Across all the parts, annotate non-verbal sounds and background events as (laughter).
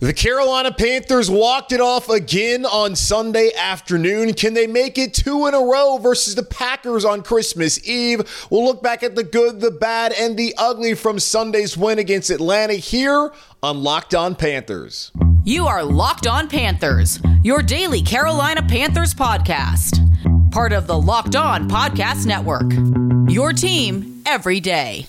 The Carolina Panthers walked it off again on Sunday afternoon. Can they make it two in a row versus the Packers on Christmas Eve? We'll look back at the good, the bad, and the ugly from Sunday's win against Atlanta here on Locked On Panthers. You are Locked On Panthers, your daily Carolina Panthers podcast. Part of the Locked On Podcast Network. Your team every day.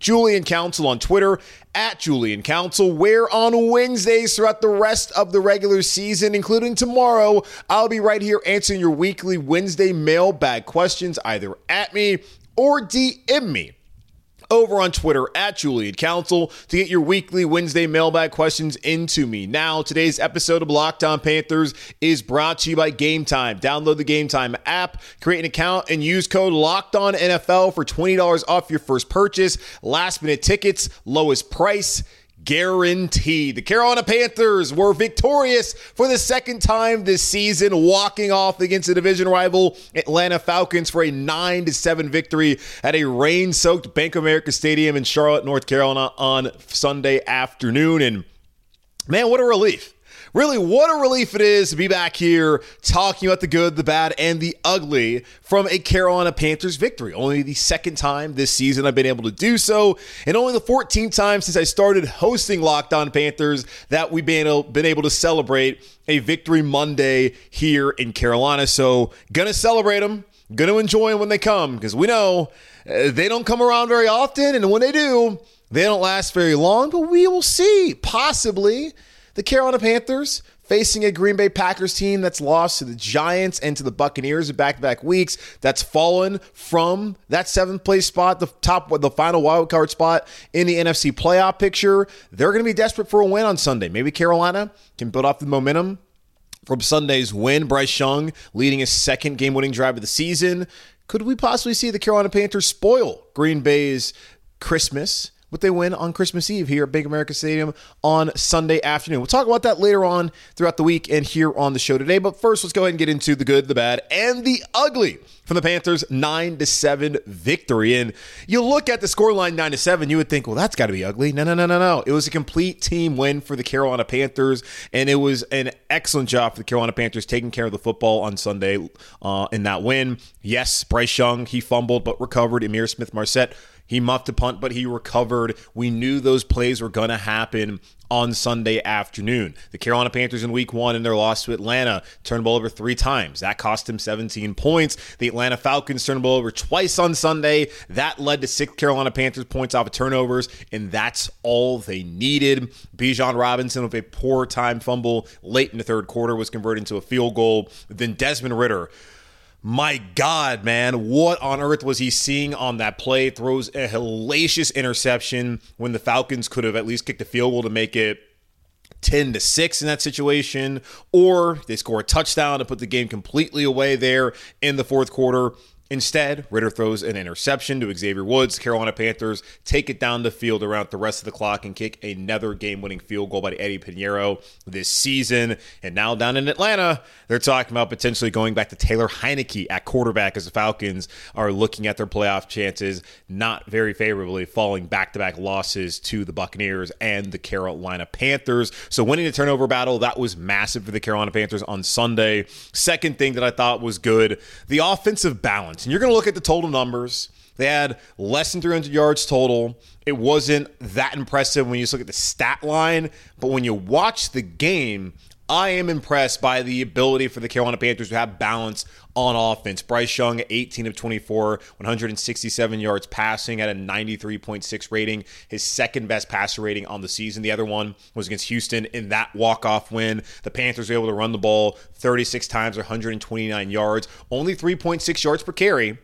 Julian Council on Twitter at Julian Council, where on Wednesdays throughout the rest of the regular season, including tomorrow, I'll be right here answering your weekly Wednesday mailbag questions either at me or DM me over on Twitter at Julian Council to get your weekly Wednesday mailbag questions into me. Now, today's episode of Locked On Panthers is brought to you by Game Time. Download the Game Time app, create an account, and use code Locked On NFL for $20 off your first purchase. Last minute tickets, lowest price guaranteed. The Carolina Panthers were victorious for the second time this season, walking off against the division rival Atlanta Falcons for a 9 7 victory at a rain soaked Bank of America Stadium in Charlotte, North Carolina on Sunday afternoon. And man, what a relief really, what a relief it is to be back here talking about the good, the bad, and the ugly from a Carolina Panthers victory. Only the second time this season I've been able to do so, and only the 14th time since I started hosting Locked On Panthers that we've been able, been able to celebrate a victory Monday here in Carolina. So, gonna celebrate them, gonna enjoy them when they come because we know uh, they don't come around very often, and when they do, they don't last very long, but we will see. Possibly the Carolina Panthers facing a Green Bay Packers team that's lost to the Giants and to the Buccaneers in back-to-back weeks. That's fallen from that seventh place spot, the top, the final wild card spot in the NFC playoff picture. They're going to be desperate for a win on Sunday. Maybe Carolina can build off the momentum from Sunday's win. Bryce Young leading his second game-winning drive of the season. Could we possibly see the Carolina Panthers spoil Green Bay's Christmas? What they win on Christmas Eve here at Bank America Stadium on Sunday afternoon. We'll talk about that later on throughout the week and here on the show today. But first, let's go ahead and get into the good, the bad, and the ugly from the Panthers' 9 to 7 victory. And you look at the scoreline 9 to 7, you would think, well, that's got to be ugly. No, no, no, no, no. It was a complete team win for the Carolina Panthers, and it was an excellent job for the Carolina Panthers taking care of the football on Sunday uh, in that win. Yes, Bryce Young, he fumbled but recovered. Ihmir Smith Marsette he muffed a punt, but he recovered. We knew those plays were going to happen on Sunday afternoon. The Carolina Panthers in week one in their loss to Atlanta turned ball over three times. That cost him 17 points. The Atlanta Falcons turned ball over twice on Sunday. That led to six Carolina Panthers points off of turnovers, and that's all they needed. Bijan Robinson with a poor time fumble late in the third quarter was converted into a field goal. Then Desmond Ridder my God, man, what on earth was he seeing on that play? Throws a hellacious interception when the Falcons could have at least kicked a field goal to make it 10 to 6 in that situation, or they score a touchdown to put the game completely away there in the fourth quarter. Instead, Ridder throws an interception to Xavier Woods. Carolina Panthers take it down the field around the rest of the clock and kick another game winning field goal by Eddy Piñeiro this season. And now down in Atlanta, they're talking about potentially going back to Taylor Heinicke at quarterback as the Falcons are looking at their playoff chances not very favorably, falling back to back losses to the Buccaneers and the Carolina Panthers. So winning the turnover battle, that was massive for the Carolina Panthers on Sunday. Second thing that I thought was good the offensive balance and you're going to look at the total numbers. They had less than 300 yards total. It wasn't that impressive when you just look at the stat line, but when you watch the game, I am impressed by the ability for the Carolina Panthers to have balance on offense. Bryce Young, 18 of 24, 167 yards passing at a 93.6 rating, his second best passer rating on the season. The other one was against Houston in that walk-off win. The Panthers were able to run the ball 36 times, 129 yards, only 3.6 yards per carry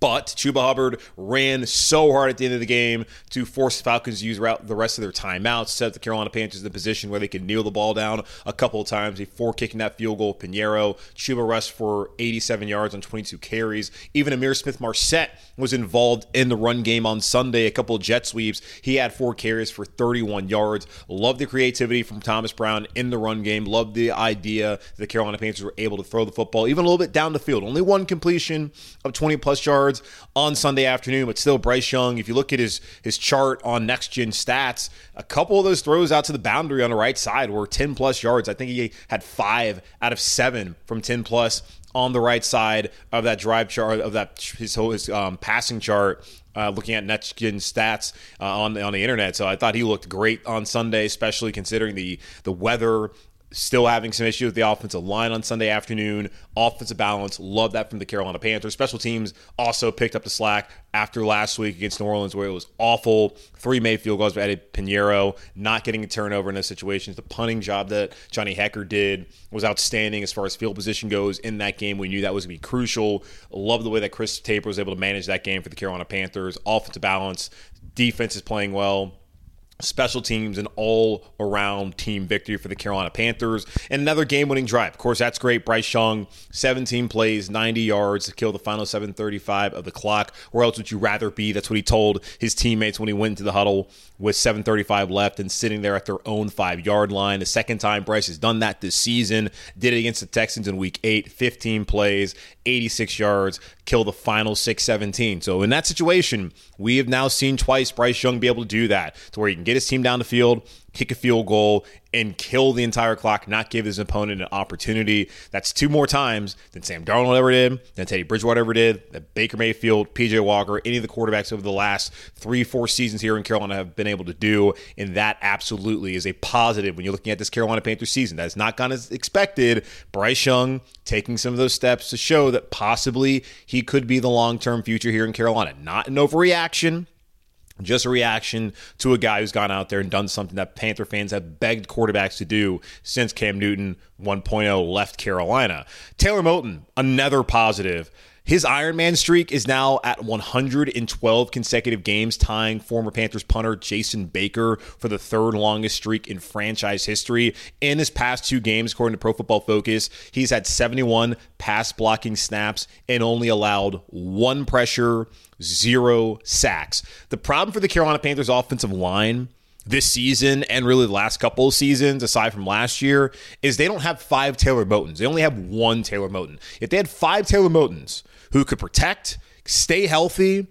But Chuba Hubbard ran so hard at the end of the game to force the Falcons to use the rest of their timeouts, set the Carolina Panthers in the position where they could kneel the ball down a couple of times before kicking that field goal. Piñeiro, Chuba rushed for 87 yards on 22 carries. Even Ihmir Smith-Marsette was involved in the run game on Sunday, a couple of jet sweeps. He had four carries for 31 yards. Love the creativity from Thomas Brown in the run game. Love the idea that the Carolina Panthers were able to throw the football even a little bit down the field. Only one completion of 20 plus yards on Sunday afternoon, but still Bryce Young, if you look at his his chart on next gen stats, a couple of those throws out to the boundary on the right side were 10 plus yards. I think he had 5 out of 7 from 10 plus on the right side of that drive chart of that his whole his um, passing chart. Uh, looking at gen stats uh, on the, on the internet, so I thought he looked great on Sunday, especially considering the the weather still having some issues with the offensive line on Sunday afternoon. Offensive balance, love that from the Carolina Panthers. Special teams also picked up the slack after last week against New Orleans, where it was awful. Three made field goals by Eddy Piñeiro, not getting a turnover in those situations. The punting job that Johnny Hekker did was outstanding as far as field position goes in that game. We knew that was going to be crucial. Love the way that Chris Tabor was able to manage that game for the Carolina Panthers. Offensive balance, defense is playing well special teams and all around team victory for the Carolina Panthers. And another game winning drive. Of course, that's great. Bryce Young, 17 plays, 90 yards to kill the final 735 of the clock. Where else would you rather be? That's what he told his teammates when he went into the huddle with 735 left and sitting there at their own five yard line. The second time Bryce has done that this season. Did it against the Texans in week eight, 15 plays, 86 yards, kill the final 617. So in that situation, we have now seen twice Bryce Young be able to do that to where he can get his team down the field, kick a field goal, and kill the entire clock, not give his opponent an opportunity. That's two more times than Sam Darnold ever did, than Teddy Bridgewater ever did, that Baker Mayfield, PJ Walker, any of the quarterbacks over the last three, four seasons here in Carolina have been able to do. And that absolutely is a positive when you're looking at this Carolina Panthers season. That has not gone as expected. Bryce Young taking some of those steps to show that possibly he could be the long term future here in Carolina. Not an overreaction just a reaction to a guy who's gone out there and done something that Panther fans have begged quarterbacks to do since Cam Newton 1.0 left Carolina. Taylor Moton, another positive. His Ironman streak is now at 112 consecutive games, tying former Panthers punter Jason Baker for the third longest streak in franchise history. In his past two games, according to Pro Football Focus, he's had 71 pass blocking snaps and only allowed one pressure, zero sacks. The problem for the Carolina Panthers offensive line this season and really the last couple of seasons, aside from last year, is they don't have five Taylor Motons. They only have one Taylor Moton. If they had five Taylor Motons who could protect, stay healthy,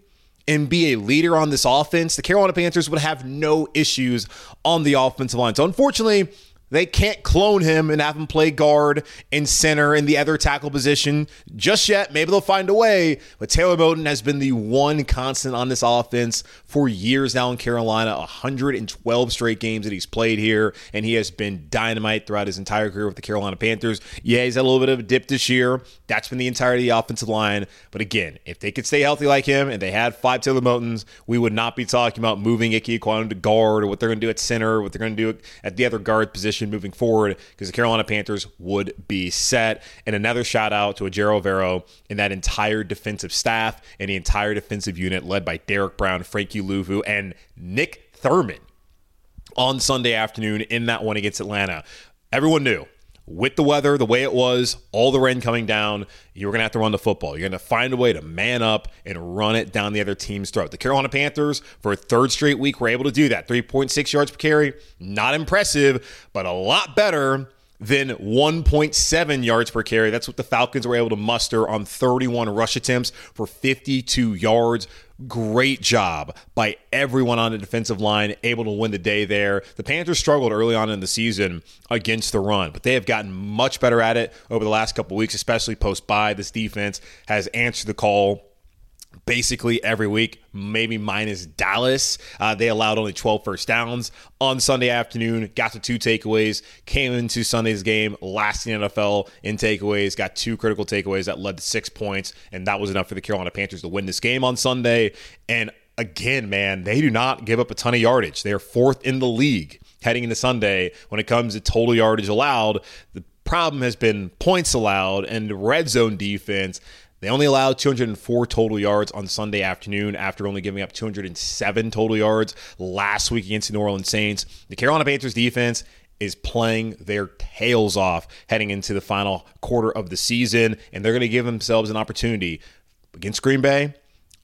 and be a leader on this offense, the Carolina Panthers would have no issues on the offensive line. So unfortunately, they can't clone him and have him play guard and center in the other tackle position just yet. Maybe they'll find a way. But Taylor Moton has been the one constant on this offense for years now in Carolina. 112 straight games that he's played here, and he has been dynamite throughout his entire career with the Carolina Panthers. Yeah, he's had a little bit of a dip this year. That's been the entirety of the offensive line. But again, if they could stay healthy like him and they had five Taylor Motons, we would not be talking about moving Ike Ekwonu to guard or what they're going to do at center, what they're going to do at the other guard position position moving forward because the Carolina Panthers would be set. And another shout out to Ejiro Evero and that entire defensive staff and the entire defensive unit led by Derrick Brown, Frankie Luvu, and Nick Thurman on Sunday afternoon in that one against Atlanta. Everyone knew with the weather the way it was, all the rain coming down, you were going to have to run the football. You're going to find a way to man up and run it down the other team's throat. The Carolina Panthers, for a third straight week, were able to do that. 3.6 yards per carry, not impressive, but a lot better than 1.7 yards per carry. That's what the Falcons were able to muster on 31 rush attempts for 52 yards. Great job by everyone on the defensive line, able to win the day there. The Panthers struggled early on in the season against the run, but they have gotten much better at it over the last couple weeks, especially post bye. This defense has answered the call basically every week, maybe minus Dallas. Uh, they allowed only 12 first downs on Sunday afternoon, got to two takeaways, came into Sunday's game last in NFL in takeaways, got two critical takeaways that led to six points, and that was enough for the Carolina Panthers to win this game on Sunday. And again, man, they do not give up a ton of yardage. They are fourth in the league heading into Sunday when it comes to total yardage allowed. The problem has been points allowed and red zone defense They only allowed 204 total yards on Sunday afternoon after only giving up 207 total yards last week against the New Orleans Saints. The Carolina Panthers defense is playing their tails off heading into the final quarter of the season, and they're going to give themselves an opportunity against Green Bay,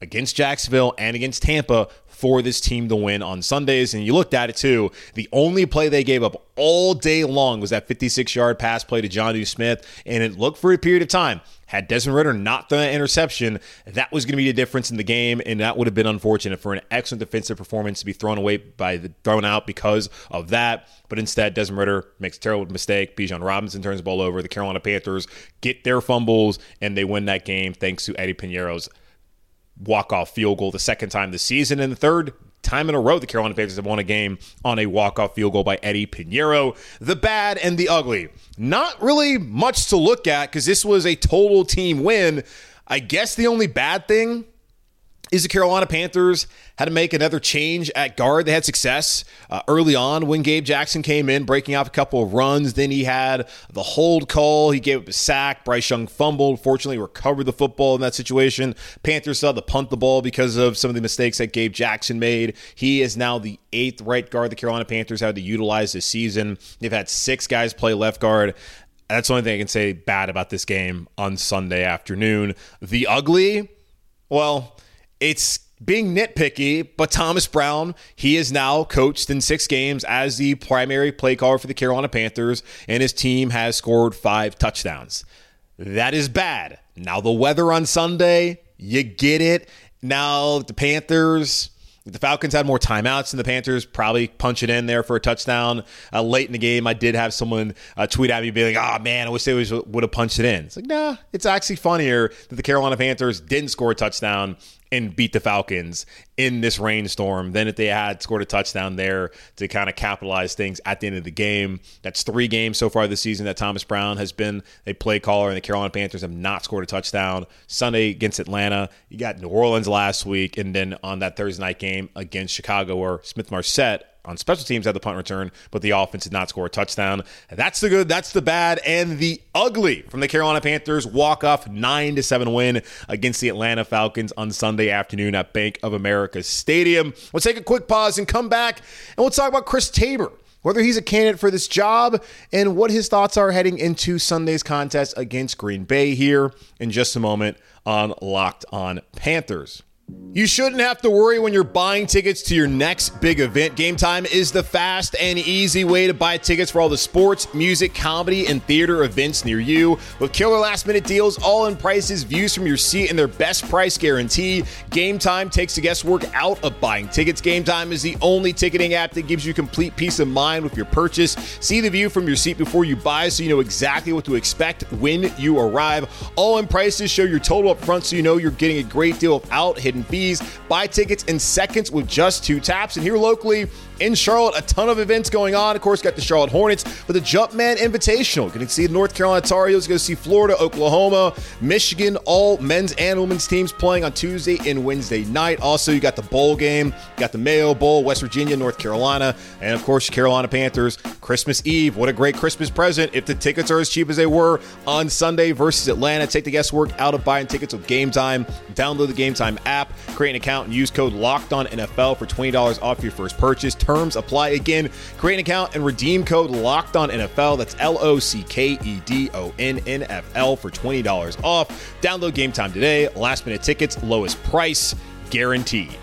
against Jacksonville, and against Tampa for this team to win on Sundays. And you looked at it too. The only play they gave up all day long was that 56 yard pass play to John Jonnu Smith. And it looked for a period of time. Had Desmond Ridder not thrown that interception, that was going to be the difference in the game, and that would have been unfortunate for an excellent defensive performance to be thrown away by the thrown out because of that. But instead, Desmond Ridder makes a terrible mistake. Bijan Robinson turns the ball over. The Carolina Panthers get their fumbles and they win that game thanks to Eddy Pineiro's walk-off field goal the second time this season and the third time in a row the Carolina Panthers have won a game on a walk-off field goal by Eddy Pineiro. The bad and the ugly. Not really much to look at because this was a total team win. I guess the only bad thing is the Carolina Panthers had to make another change at guard. They had success uh, early on when Gabe Jackson came in, breaking off a couple of runs. Then he had the hold call. He gave up a sack. Bryce Young fumbled. Fortunately, recovered the football in that situation. Panthers saw the punt the ball because of some of the mistakes that Gabe Jackson made. He is now the eighth right guard the Carolina Panthers had to utilize this season. They've had six guys play left guard. That's the only thing I can say bad about this game on Sunday afternoon. The ugly, well, it's being nitpicky, but Thomas Brown, he is now coached in six games as the primary play caller for the Carolina Panthers, and his team has scored five touchdowns. That is bad. Now, the weather on Sunday, you get it. Now, the Panthers, the Falcons had more timeouts than the Panthers, probably punch it in there for a touchdown. Uh, late in the game, I did have someone uh, tweet at me being like, oh man, I wish they would have punched it in. It's like, nah, it's actually funnier that the Carolina Panthers didn't score a touchdown and beat the Falcons in this rainstorm than if they had scored a touchdown there to kind of capitalize things at the end of the game. That's three games so far this season that Thomas Brown has been a play caller, and the Carolina Panthers have not scored a touchdown. Sunday against Atlanta, you got New Orleans last week, and then on that Thursday night game against Chicago, where Smith Marsette on special teams had the punt return, but the offense did not score a touchdown. That's the good, that's the bad, and the ugly from the Carolina Panthers walk off nine to seven win against the Atlanta Falcons on Sunday afternoon at Bank of America Stadium. We'll take a quick pause and come back, and we'll talk about Chris Tabor. Whether he's a candidate for this job and what his thoughts are heading into Sunday's contest against Green Bay here in just a moment on Locked On Panthers. You shouldn't have to worry when you're buying tickets to your next big event. Game Time is the fast and easy way to buy tickets for all the sports, music, comedy, and theater events near you. With killer last minute deals, all in prices, views from your seat, and their best price guarantee, Game Time takes the guesswork out of buying tickets. Game Time is the only ticketing app that gives you complete peace of mind with your purchase. See the view from your seat before you buy so you know exactly what to expect when you arrive. All in prices show your total up front so you know you're getting a great deal without hidden fees. Buy tickets in seconds with just two taps. And here locally in Charlotte, a ton of events going on. Of course, got the Charlotte Hornets with the Jumpman Invitational. You can see North Carolina Tar Heels. Go see Florida, Oklahoma, Michigan, all men's and women's teams playing on Tuesday and Wednesday night. Also, you got the bowl game, you got the Mayo Bowl, West Virginia, North Carolina, and of course, Carolina Panthers. Christmas Eve. What a great Christmas present if the tickets are as cheap as they were on Sunday versus Atlanta. Take the guesswork out of buying tickets with Game Time. Download the Game Time app, create an account, and use code Locked On NFL for twenty dollars off your first purchase. Terms apply. Again, create an account and redeem code Locked On NFL. That's L O C K E D O N N F L for twenty dollars off. Download Game Time today. Last minute tickets, lowest price guaranteed.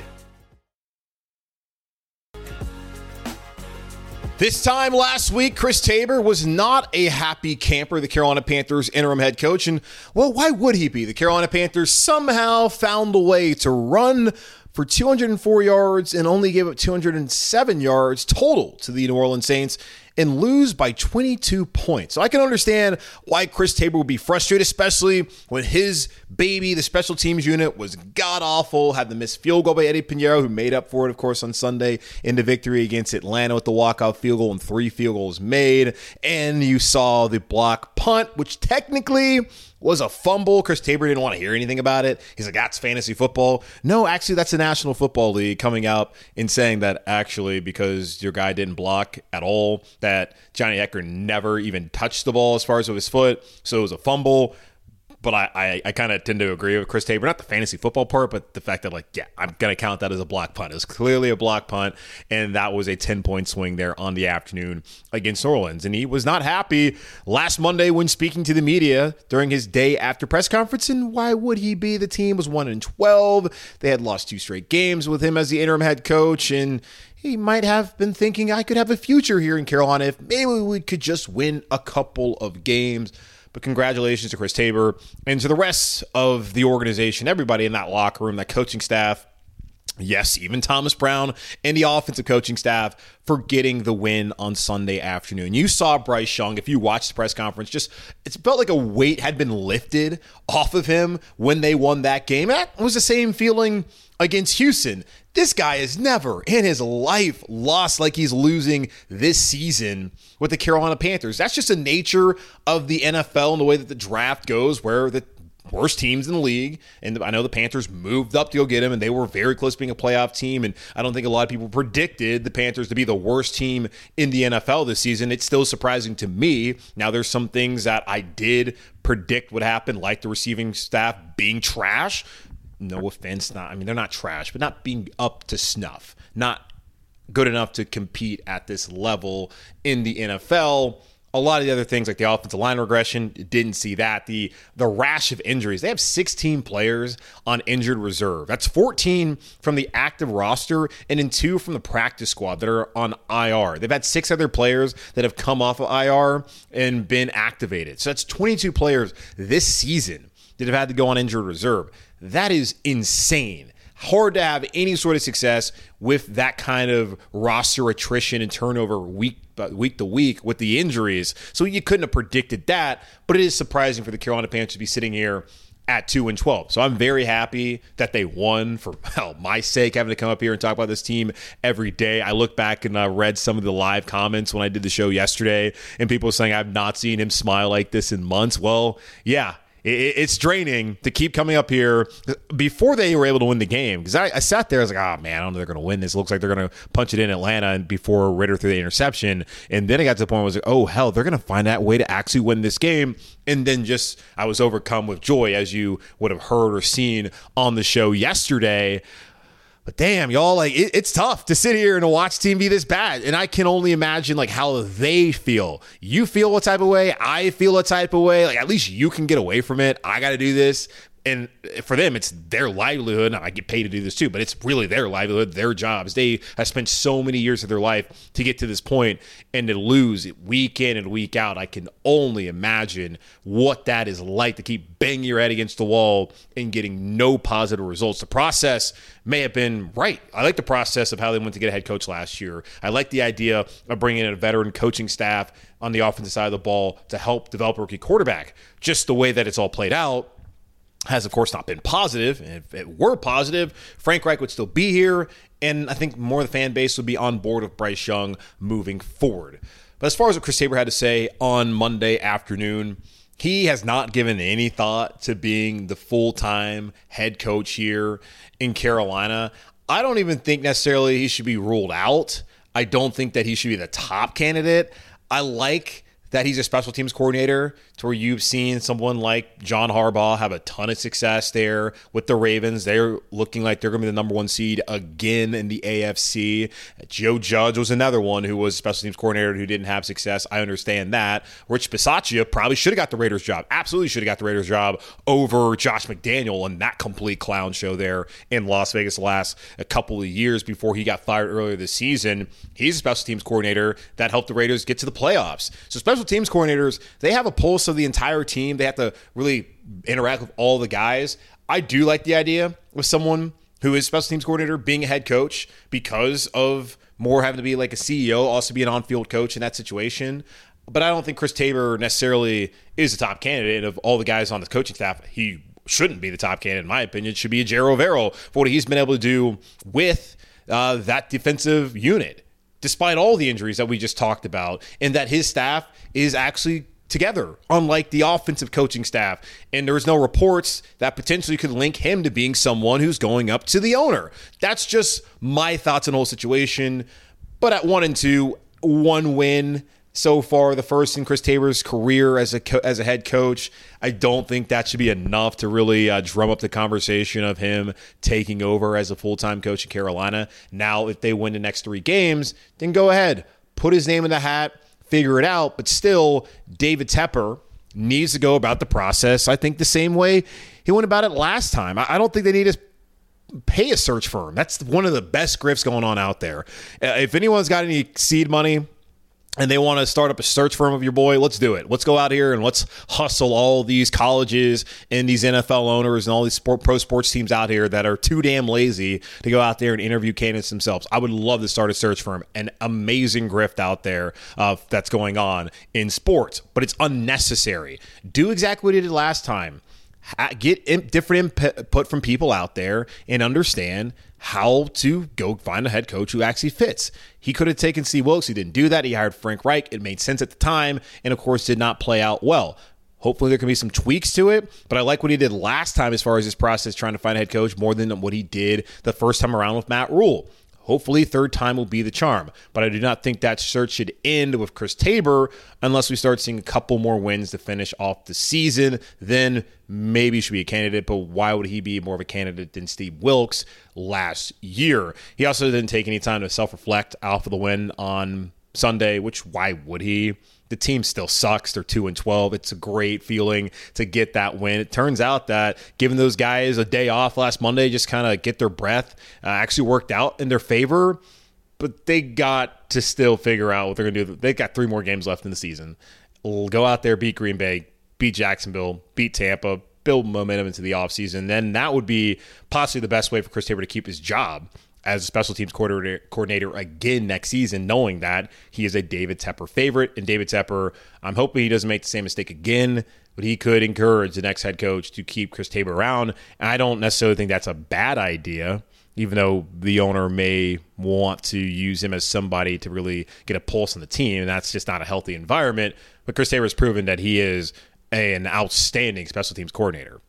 This time last week, Chris Tabor was not a happy camper, the Carolina Panthers interim head coach. And, well, why would he be? The Carolina Panthers somehow found a way to run for 204 yards and only gave up 207 yards total to the New Orleans Saints and lose by 22 points. So I can understand why Chris Tabor would be frustrated, especially when his baby, the special teams unit, was god awful, had the missed field goal by Eddy Pineiro, who made up for it, of course, on Sunday in the victory against Atlanta with the walkout field goal and three field goals made. And you saw the block punt, which technically was a fumble. Chris Tabor didn't want to hear anything about it. He's like, that's fantasy football. No, actually, that's the National Football League coming out and saying that actually, because your guy didn't block at all, that Johnny Hekker never even touched the ball as far as with his foot. So it was a fumble. But I, I, I kind of tend to agree with Chris Tabor, not the fantasy football part, but the fact that, like, yeah, I'm going to count that as a block punt. It was clearly a block punt, and that was a 10 point swing there on the afternoon against Orleans. And he was not happy last Monday when speaking to the media during his day after press conference. And why would he be? The team was 1 and 12. They had lost two straight games with him as the interim head coach, and he might have been thinking I could have a future here in Carolina if maybe we could just win a couple of games. But congratulations to Chris Tabor and to the rest of the organization, everybody in that locker room, that coaching staff. Yes, even Thomas Brown and the offensive coaching staff for getting the win on Sunday afternoon. You saw Bryce Young, if you watched the press conference, just it felt like a weight had been lifted off of him when they won that game. That was the same feeling against Houston. This guy has never in his life lost like he's losing this season with the Carolina Panthers. That's just the nature of the NFL and the way that the draft goes, where the worst teams in the league. And I know the Panthers moved up to go get him, and they were very close to being a playoff team. And I don't think a lot of people predicted the Panthers to be the worst team in the NFL this season. It's still surprising to me. Now, there's some things that I did predict would happen, like the receiving staff being trash no offense, not I mean they're not trash, but not being up to snuff, not good enough to compete at this level in the NFL. A lot of the other things like the offensive line regression, didn't see that. The the rash of injuries. They have 16 players on injured reserve. That's 14 from the active roster and then two from the practice squad that are on IR. They've had six other players that have come off of IR and been activated. So that's 22 players this season that have had to go on injured reserve. That is insane. Hard to have any sort of success with that kind of roster attrition and turnover week week to week with the injuries. So you couldn't have predicted that, but it is surprising for the Carolina Panthers to be sitting here at 2 and 12. So I'm very happy that they won for (laughs) well, my sake having to come up here and talk about this team every day. I look back and uh, read some of the live comments when I did the show yesterday and people saying I've not seen him smile like this in months. Well, yeah, it's draining to keep coming up here before they were able to win the game. Because I, I, sat there, I was like, oh man, I don't know they're going to win this. It looks like they're going to punch it in Atlanta and before Ridder threw the interception. And then I got to the point where I was like, oh hell, they're going to find that way to actually win this game. And then just I was overcome with joy, as you would have heard or seen on the show yesterday. But damn, y'all, like it, it's tough to sit here and watch team be this bad. And I can only imagine like how they feel. You feel what type of way, I feel a type of way. Like at least you can get away from it. I gotta do this and for them, it's their livelihood. I get paid to do this too, but it's really their livelihood, their jobs. They have spent so many years of their life to get to this point, and to lose week in and week out. I can only imagine what that is like to keep banging your head against the wall and getting no positive results. The process may have been right. I like the process of how they went to get a head coach last year. I like the idea of bringing in a veteran coaching staff on the offensive side of the ball to help develop a rookie quarterback. Just the way that it's all played out has, of course, not been positive. And if it were positive, Frank Reich would still be here. And I think more of the fan base would be on board with Bryce Young moving forward. But as far as what Chris Tabor had to say on Monday afternoon, he has not given any thought to being the full time head coach here in Carolina. I don't even think necessarily he should be ruled out. I don't think that he should be the top candidate. I like that he's a special teams coordinator to where you've seen someone like John Harbaugh have a ton of success there with the Ravens. They're looking like they're going to be the number one seed again in the AFC. Joe Judge was another one who was special teams coordinator who didn't have success. I understand that. Rich Bisaccia probably should have got the Raiders job. Absolutely should have got the Raiders job over Josh McDaniel and that complete clown show there in Las Vegas the last a couple of years before he got fired earlier this season. He's a special teams coordinator that helped the Raiders get to the playoffs. So special teams coordinators, they have a pulse of the entire team. They have to really interact with all the guys. I do like the idea of someone who is special teams coordinator being a head coach because of more having to be like a CEO, also be an on-field coach in that situation. But I don't think Chris Tabor necessarily is the top candidate of all the guys on the coaching staff. He shouldn't be the top candidate, in my opinion. It should be Ejiro Evero for what he's been able to do with uh, that defensive unit, despite all the injuries that we just talked about, and that his staff is actually together, unlike the offensive coaching staff. And there's no reports that potentially could link him to being someone who's going up to the owner. That's just my thoughts on the whole situation. But at one and two, one win so far, the first in Chris Tabor's career as a co- as a head coach. I don't think that should be enough to really uh, drum up the conversation of him taking over as a full time coach in Carolina. Now, if they win the next three games, then go ahead, put his name in the hat, figure it out. But still, David Tepper needs to go about the process. I think the same way he went about it last time. I, I don't think they need to pay a search firm. That's one of the best grifts going on out there. Uh, if anyone's got any seed money, and they want to start up a search firm of your boy, let's do it. Let's go out here and let's hustle all these colleges and these NFL owners and all these sport, pro sports teams out here that are too damn lazy to go out there and interview candidates themselves. I would love to start a search firm. An amazing grift out there uh, that's going on in sports, but it's unnecessary. Do exactly what he did last time. Get different input from people out there and understand how to go find a head coach who actually fits. He could have taken Steve Wilks. He didn't do that. He hired Frank Reich. It made sense at the time, and of course, did not play out well. Hopefully, there can be some tweaks to it, but I like what he did last time as far as his process trying to find a head coach more than what he did the first time around with Matt Rhule. Hopefully, third time will be the charm. But I do not think that search should end with Chris Tabor unless we start seeing a couple more wins to finish off the season. Then maybe he should be a candidate. But why would he be more of a candidate than Steve Wilks last year? He also didn't take any time to self reflect off of the win on Sunday, which why would he? The team still sucks. They're 2 and 12. It's a great feeling to get that win. It turns out that giving those guys a day off last Monday, just kind of get their breath, uh, actually worked out in their favor. But they got to still figure out what they're going to do. They've got three more games left in the season. Go out there, beat Green Bay, beat Jacksonville, beat Tampa, build momentum into the offseason. Then that would be possibly the best way for Chris Tabor to keep his job as a special teams coordinator, coordinator again next season, knowing that he is a David Tepper favorite. And David Tepper, I'm hoping he doesn't make the same mistake again, but he could encourage the next head coach to keep Chris Tabor around. And I don't necessarily think that's a bad idea, even though the owner may want to use him as somebody to really get a pulse on the team. And that's just not a healthy environment. But Chris Tabor has proven that he is an outstanding special teams coordinator.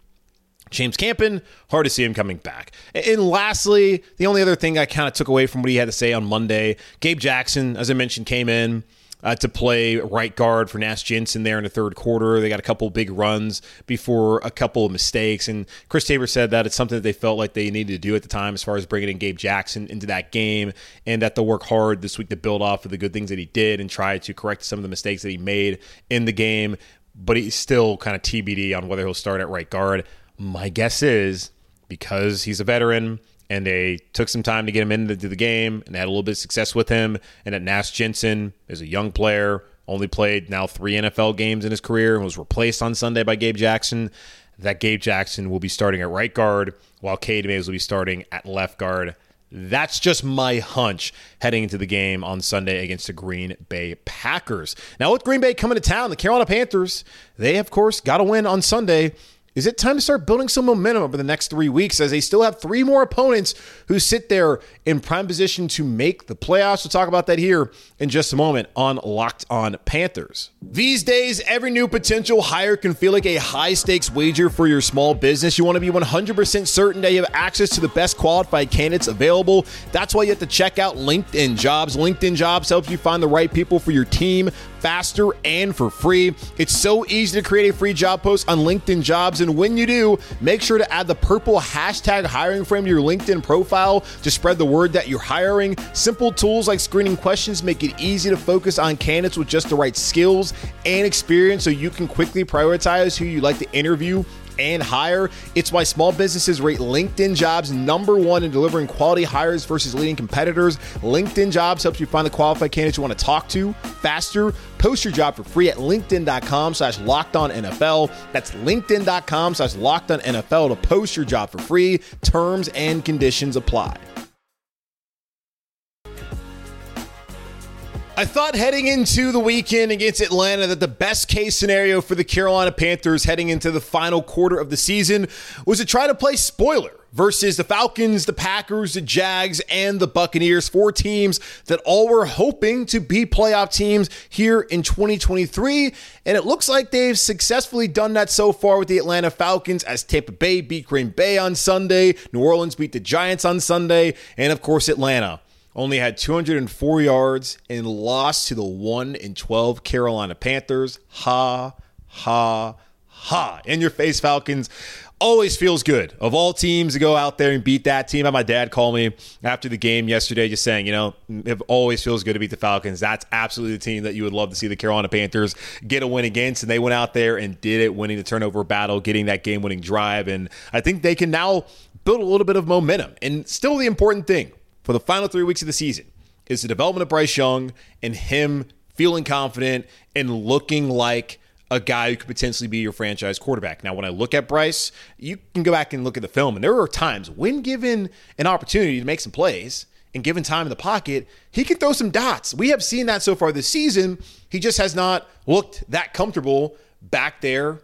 James Campen, hard to see him coming back. And lastly, the only other thing I kind of took away from what he had to say on Monday, Gabe Jackson, as I mentioned, came in. Uh, to play right guard for Nash Jensen there in the third quarter. They got a couple big runs before a couple of mistakes. And Chris Tabor said that it's something that they felt like they needed to do at the time as far as bringing in Gabe Jackson into that game and that they'll work hard this week to build off of the good things that he did and try to correct some of the mistakes that he made in the game. But he's still kind of TBD on whether he'll start at right guard. My guess is because he's a veteran and they took some time to get him into the game and had a little bit of success with him, and that Nash Jensen is a young player, only played now three NFL games in his career and was replaced on Sunday by Gabe Jackson. That Gabe Jackson will be starting at right guard while Cade Mays will be starting at left guard. That's just my hunch heading into the game on Sunday against the Green Bay Packers. Now, with Green Bay coming to town, the Carolina Panthers, they, of course, got to win on Sunday is it time to start building some momentum over the next three weeks as they still have three more opponents who sit there in prime position to make the playoffs? We'll talk about that here in just a moment on Locked On Panthers. These days, every new potential hire can feel like a high stakes wager for your small business. You want to be 100% certain that you have access to the best qualified candidates available. That's why you have to check out LinkedIn Jobs. LinkedIn Jobs helps you find the right people for your team faster and for free. It's so easy to create a free job post on LinkedIn Jobs. And when you do, make sure to add the purple hashtag hiring frame to your LinkedIn profile to spread the word that you're hiring. Simple tools like screening questions make it easy to focus on candidates with just the right skills and experience so you can quickly prioritize who you'd like to interview and hire. It's why small businesses rate LinkedIn jobs number one in delivering quality hires versus leading competitors. LinkedIn jobs helps you find the qualified candidates you want to talk to faster. Post your job for free at LinkedIn.com slash locked on NFL. That's LinkedIn.com slash locked on NFL to post your job for free. Terms and conditions apply. I thought heading into the weekend against Atlanta that the best case scenario for the Carolina Panthers heading into the final quarter of the season was to try to play spoiler versus the Falcons, the Packers, the Jags, and the Buccaneers. Four teams that all were hoping to be playoff teams here in 2023. And it looks like they've successfully done that so far with the Atlanta Falcons as Tampa Bay beat Green Bay on Sunday, New Orleans beat the Giants on Sunday, and of course, Atlanta only had 204 yards and lost to the 1 in 12 Carolina Panthers. Ha, ha, ha. In your face, Falcons always feels good of all teams to go out there and beat that team. I had my dad call me after the game yesterday, just saying, you know, it always feels good to beat the Falcons. That's absolutely the team that you would love to see the Carolina Panthers get a win against. And they went out there and did it, winning the turnover battle, getting that game winning drive. And I think they can now build a little bit of momentum. And still, the important thing for the final three weeks of the season is the development of Bryce Young and him feeling confident and looking like a guy who could potentially be your franchise quarterback. Now, when I look at Bryce, you can go back and look at the film, and there are times when given an opportunity to make some plays and given time in the pocket, he can throw some dots. We have seen that so far this season. He just has not looked that comfortable back there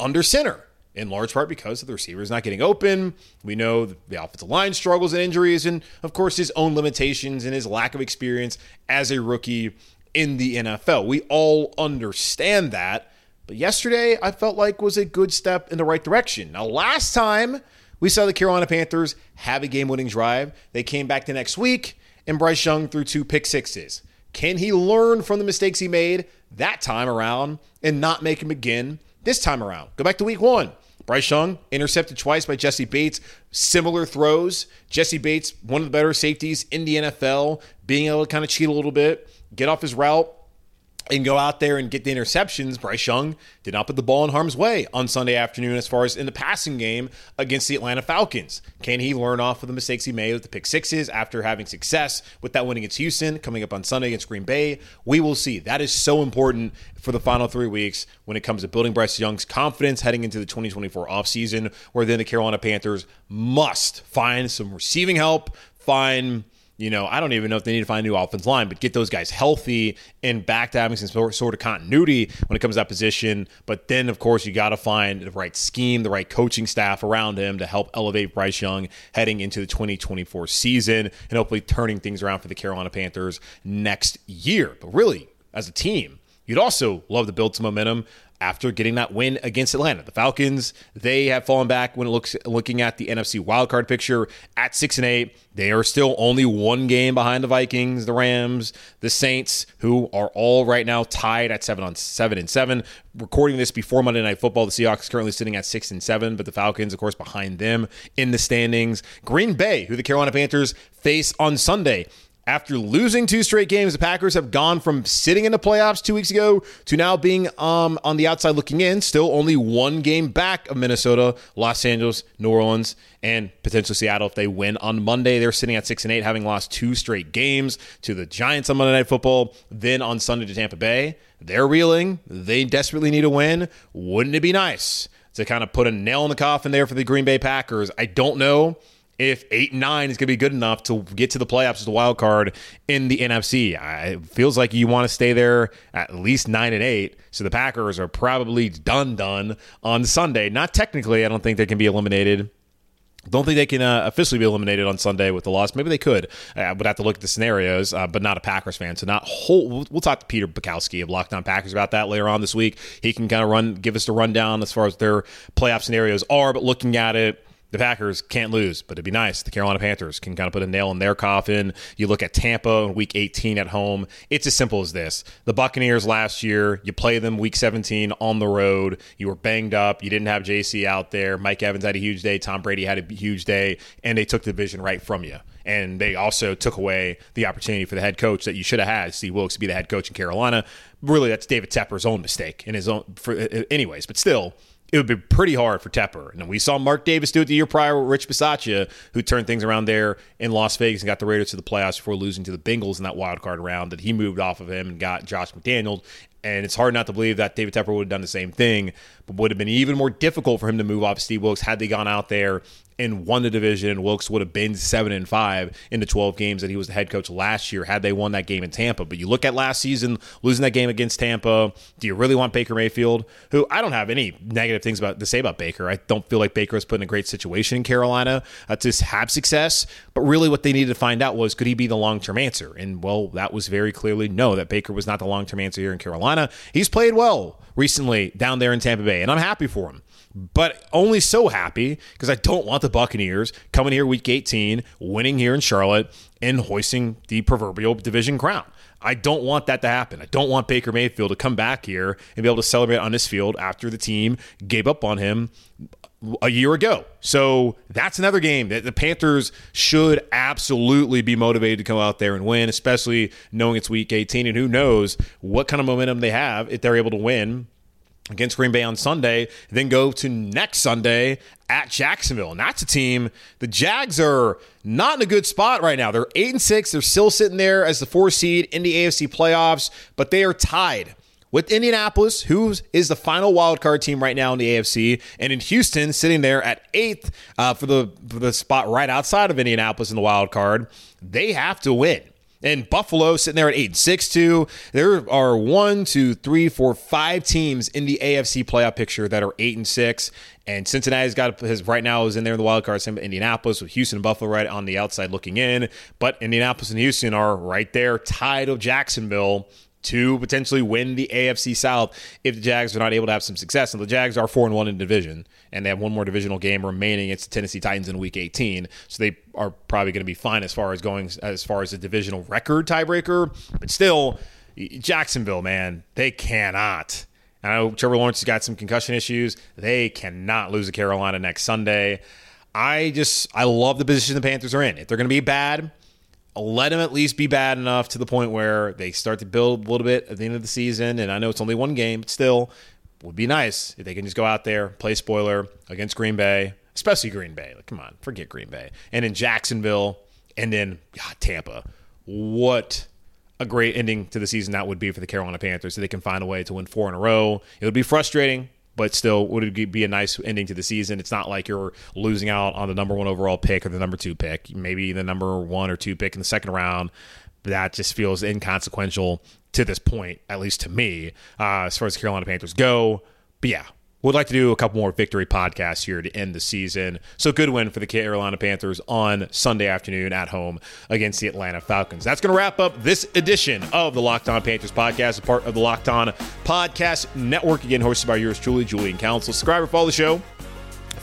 under center in large part because of the receiver is not getting open. We know the offensive line struggles and injuries, and of course, his own limitations and his lack of experience as a rookie in the NFL. We all understand that. But yesterday, I felt like was a good step in the right direction. Now, last time we saw the Carolina Panthers have a game-winning drive, they came back the next week, and Bryce Young threw two pick sixes. Can he learn from the mistakes he made that time around and not make them again this time around? Go back to week one. Bryce Young intercepted twice by Jessie Bates. Similar throws. Jessie Bates, one of the better safeties in the NFL, being able to kind of cheat a little bit, get off his route, and go out there and get the interceptions. Bryce Young did not put the ball in harm's way on Sunday afternoon as far as in the passing game against the Atlanta Falcons. Can he learn off of the mistakes he made with the pick sixes after having success with that win against Houston coming up on Sunday against Green Bay? We will see. That is so important for the final three weeks when it comes to building Bryce Young's confidence heading into the 2024 offseason, where then the Carolina Panthers must find some receiving help, find you know, I don't even know if they need to find a new offense line, but get those guys healthy and back to having some sort of continuity when it comes to that position. But then, of course, you got to find the right scheme, the right coaching staff around him to help elevate Bryce Young heading into the 2024 season and hopefully turning things around for the Carolina Panthers next year. But really, as a team, You'd also love to build some momentum after getting that win against Atlanta. The Falcons, they have fallen back when it looks looking at the NFC wildcard picture at six and eight. They are still only one game behind the Vikings, the Rams, the Saints, who are all right now tied at seven on seven and seven. Recording this before Monday Night Football, the Seahawks currently sitting at six and seven, but the Falcons, of course, behind them in the standings. Green Bay, who the Carolina Panthers face on Sunday, after losing two straight games, the Packers have gone from sitting in the playoffs two weeks ago to now being um, on the outside looking in, still only one game back of Minnesota, Los Angeles, New Orleans, and potentially Seattle if they win on Monday. They're sitting at six and eight, having lost two straight games to the Giants on Monday Night Football, then on Sunday to Tampa Bay. They're reeling. They desperately need a win. Wouldn't it be nice to kind of put a nail in the coffin there for the Green Bay Packers? I don't know if eight and nine is going to be good enough to get to the playoffs as a wild card in the NFC. it feels like you want to stay there at least nine and eight. So the Packers are probably done done on Sunday. Not technically, I don't think they can be eliminated. Don't think they can uh, officially be eliminated on Sunday with the loss. Maybe they could. I uh, would have to look at the scenarios, uh, but not a Packers fan. So not whole. We'll, we'll talk to Peter Bukowski of Locked On Packers about that later on this week. He can kind of run, give us the rundown as far as their playoff scenarios are. But looking at it, the Packers can't lose, but it'd be nice. The Carolina Panthers can kind of put a nail in their coffin. You look at Tampa in week 18 at home. It's as simple as this. The Buccaneers last year, you play them week 17 on the road. You were banged up. You didn't have JC out there. Mike Evans had a huge day. Tom Brady had a huge day, and they took the division right from you. And they also took away the opportunity for the head coach that you should have had, Steve Wilks, to be the head coach in Carolina. Really, that's David Tepper's own mistake in his own, for, anyways. But still, it would be pretty hard for Tepper. And we saw Mark Davis do it the year prior with Rich Bisaccia, who turned things around there in Las Vegas and got the Raiders to the playoffs before losing to the Bengals in that wild card round. That he moved off of him and got Josh McDaniel. And it's hard not to believe that David Tepper would have done the same thing, would have been even more difficult for him to move off Steve Wilks had they gone out there and won the division. Wilks would have been seven and five in the 12 games that he was the head coach last year had they won that game in Tampa. But you look at last season, losing that game against Tampa. Do you really want Baker Mayfield? Who I don't have any negative things about to say about Baker. I don't feel like Baker was put in a great situation in Carolina uh, to have success. But really, what they needed to find out was could he be the long term answer? And well, that was very clearly no. That Baker was not the long term answer here in Carolina. He's played well recently down there in Tampa Bay, and I'm happy for him. but only so happy because I don't want the Buccaneers coming here week 18, winning here in Charlotte, and hoisting the proverbial division crown. I don't want that to happen. I don't want Baker Mayfield to come back here and be able to celebrate on this field after the team gave up on him a year ago. So that's another game that the Panthers should absolutely be motivated to come out there and win, especially knowing it's week 18 and who knows what kind of momentum they have if they're able to win against Green Bay on Sunday, then go to next Sunday at Jacksonville. And that's a team. The Jags are not in a good spot right now. They're 8 and 6. They're still sitting there as the four seed in the AFC playoffs, but they are tied with Indianapolis, who is the final wildcard team right now in the AFC, and in Houston, sitting there at eighth uh, for the for the spot right outside of Indianapolis in the wild card. They have to win. And Buffalo sitting there at eight and six two. There are one, two, three, four, five teams in the AFC playoff picture that are eight and six. And Cincinnati's got his right now is in there in the wild card. Same Indianapolis with Houston and Buffalo right on the outside looking in. But Indianapolis and Houston are right there, tied of Jacksonville to potentially win the AFC South if the Jags are not able to have some success. And the Jags are four and one in division, and they have one more divisional game remaining against the Tennessee Titans in Week 18. So they are probably going to be fine as far as going as far as a divisional record tiebreaker. But still, Jacksonville, man, they cannot. I know Trevor Lawrence has got some concussion issues. They cannot lose to Carolina next Sunday. I just I love the position the Panthers are in. If they're going to be bad let them at least be bad enough to the point where they start to build a little bit at the end of the season. And I know it's only one game, but still, would be nice if they can just go out there, play spoiler against Green Bay, especially Green Bay. Like, come on, forget Green Bay. And in Jacksonville, and then God, Tampa. What a great ending to the season that would be for the Carolina Panthers. So they can find a way to win four in a row. It would be frustrating but still would it be a nice ending to the season. It's not like you're losing out on the number one overall pick or the number two pick, maybe the number one or two pick in the second round. That just feels inconsequential to this point, at least to me, uh, as far as the Carolina Panthers go. But yeah, would like to do a couple more victory podcasts here to end the season. So good win for the Carolina Panthers on Sunday afternoon at home against the Atlanta Falcons. That's going to wrap up this edition of the Locked On Panthers podcast, a part of the Locked On Podcast Network. Again, hosted by yours truly, Julian Council. Subscribe or follow the show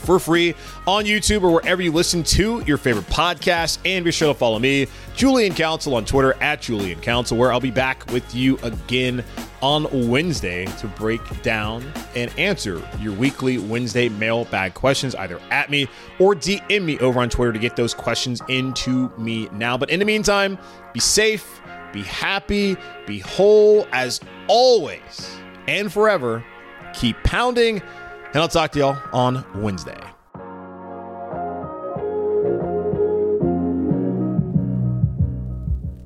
for free on YouTube or wherever you listen to your favorite podcast. And be sure to follow me, Julian Council, on Twitter at Julian Council, where I'll be back with you again on Wednesday to break down and answer your weekly Wednesday mailbag questions, either at me or DM me over on Twitter to get those questions into me now. But in the meantime, be safe, be happy, be whole as always, and forever. Keep pounding and I'll talk to y'all on Wednesday.